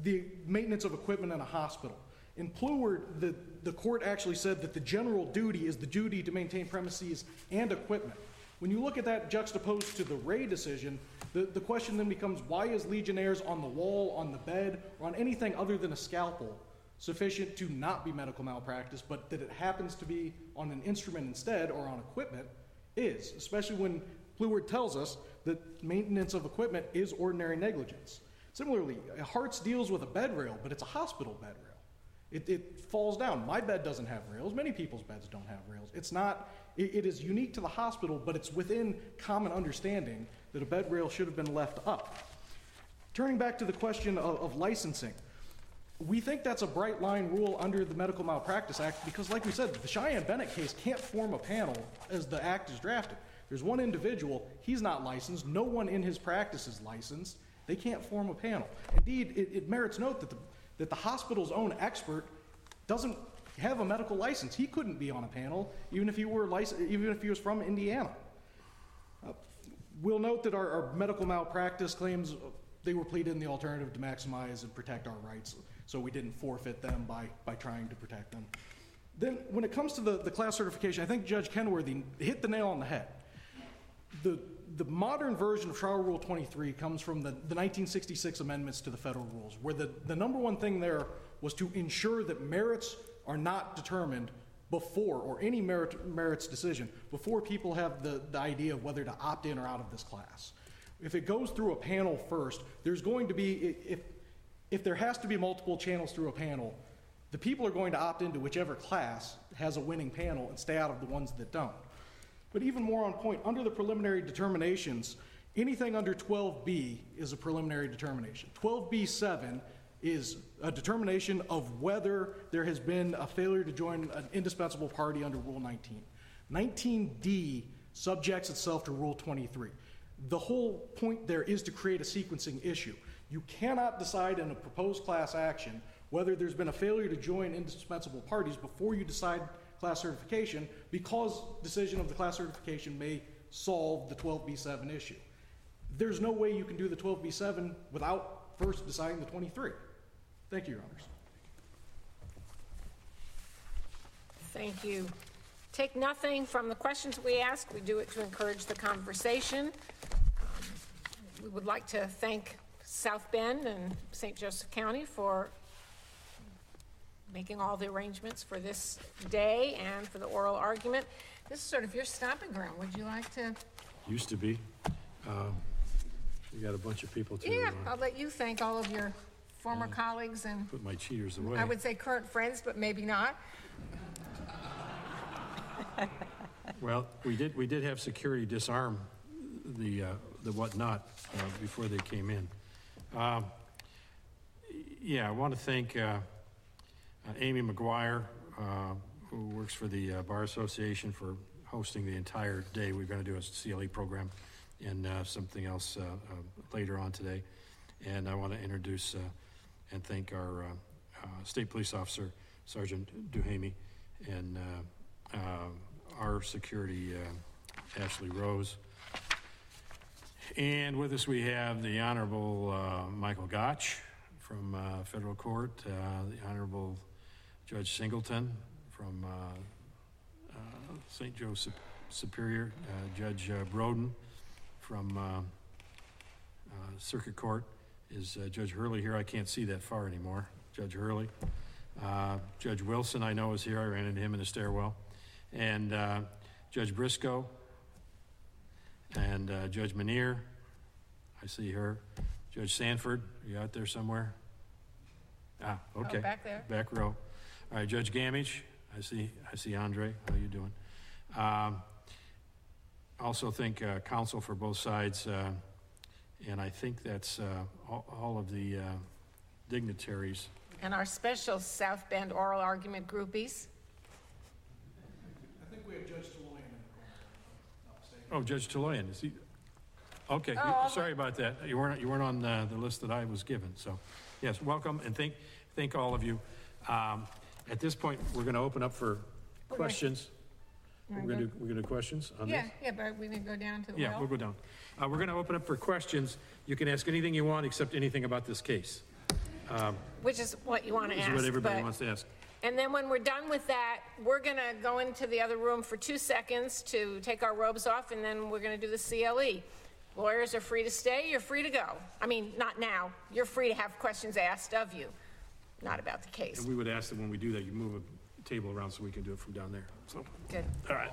the maintenance of equipment in a hospital. In Pluard, the, the court actually said that the general duty is the duty to maintain premises and equipment. When you look at that juxtaposed to the Ray decision, the, the question then becomes why is Legionnaires on the wall, on the bed, or on anything other than a scalpel sufficient to not be medical malpractice, but that it happens to be on an instrument instead or on equipment is, especially when Blue tells us that maintenance of equipment is ordinary negligence. Similarly, Hart's deals with a bed rail, but it's a hospital bed rail. It, it falls down. My bed doesn't have rails. Many people's beds don't have rails. It's not, it, it is unique to the hospital, but it's within common understanding that a bed rail should have been left up. Turning back to the question of, of licensing, we think that's a bright line rule under the Medical Malpractice Act because, like we said, the Cheyenne Bennett case can't form a panel as the act is drafted. There's one individual, he's not licensed, no one in his practice is licensed. They can't form a panel. Indeed, it, it merits note that the, that the hospital's own expert doesn't have a medical license. He couldn't be on a panel, even if he were licensed, even if he was from Indiana. We'll note that our, our medical malpractice claims, they were pleaded in the alternative to maximize and protect our rights, so we didn't forfeit them by, by trying to protect them. Then, when it comes to the, the class certification, I think Judge Kenworthy hit the nail on the head. The, the modern version of Trial Rule 23 comes from the, the 1966 amendments to the federal rules, where the, the number one thing there was to ensure that merits are not determined before, or any merit, merits decision, before people have the, the idea of whether to opt in or out of this class. If it goes through a panel first, there's going to be, if, if there has to be multiple channels through a panel, the people are going to opt into whichever class has a winning panel and stay out of the ones that don't. But even more on point, under the preliminary determinations, anything under 12B is a preliminary determination. 12B7 is a determination of whether there has been a failure to join an indispensable party under Rule 19. 19D subjects itself to Rule 23. The whole point there is to create a sequencing issue. You cannot decide in a proposed class action whether there's been a failure to join indispensable parties before you decide class certification because decision of the class certification may solve the 12B7 issue. There's no way you can do the 12B7 without first deciding the 23. Thank you, Your Honors. Thank you. Take nothing from the questions we ask. We do it to encourage the conversation. Um, We would like to thank South Bend and St. Joseph County for making all the arrangements for this day and for the oral argument. This is sort of your stomping ground. Would you like to? Used to be. Um, You got a bunch of people to Yeah, uh, I'll let you thank all of your former colleagues and, put my cheaters away. I would say current friends, but maybe not. Well, we did, we did have security disarm the, uh, the whatnot uh, before they came in. Um, Yeah, I want to thank uh, uh, Amy McGuire, uh, who works for the uh, Bar Association, for hosting the entire day. We're going to do a CLE program and uh, something else uh, uh, later on today. And I want to introduce uh, and thank our uh, uh, State Police Officer, Sergeant Duhamey, and uh, uh, our security, uh, Ashley Rose. And with us, we have the Honorable uh, Michael Gotsch from Federal Court, the Honorable Judge Singleton from St. Joe Sup- Superior, Judge Broden from Circuit Court. Is uh, Judge Hurley here? I can't see that far anymore. Judge Hurley. Uh, Judge Wilson, I know, is here. I ran into him in the stairwell. And uh, Judge Briscoe, and uh, Judge Manier, I see her. Judge Sanford, are you out there somewhere? Ah, okay. Oh, back there. Back row. All right, Judge Gamage, I see, I see Andre, how you doing? Um, Also thank uh, counsel for both sides, uh, and I think that's uh, all all of the uh, dignitaries. And our special South Bend oral argument groupies. I think we have Judge Deloyan in the corner. not mistaken. Oh, Judge Toloyan, is he? Okay, you- Oh, I'll- sorry about that. You weren't, you weren't on uh, the list that I was given, so, yes, welcome, and thank, thank all of you. Um, At this point, we're going to open up for Okay. questions. We're Wanna going to, go- do we're going to do questions on this? Yeah, yeah, but we didn't go down to the Yeah, we'll well. go down. Uh, We're going to open up for questions. You can ask anything you want except anything about this case. Which is what you want to This ask. is what everybody but- wants to ask. And then when we're done with that, we're going to go into the other room for two seconds to take our robes off, and then we're going to do the CLE. Lawyers are free to stay, you're free to go. I mean, not now. You're free to have questions asked of you, not about the case. And we would ask that when we do that, you move table around so we can do it from down there, so, Good. all right.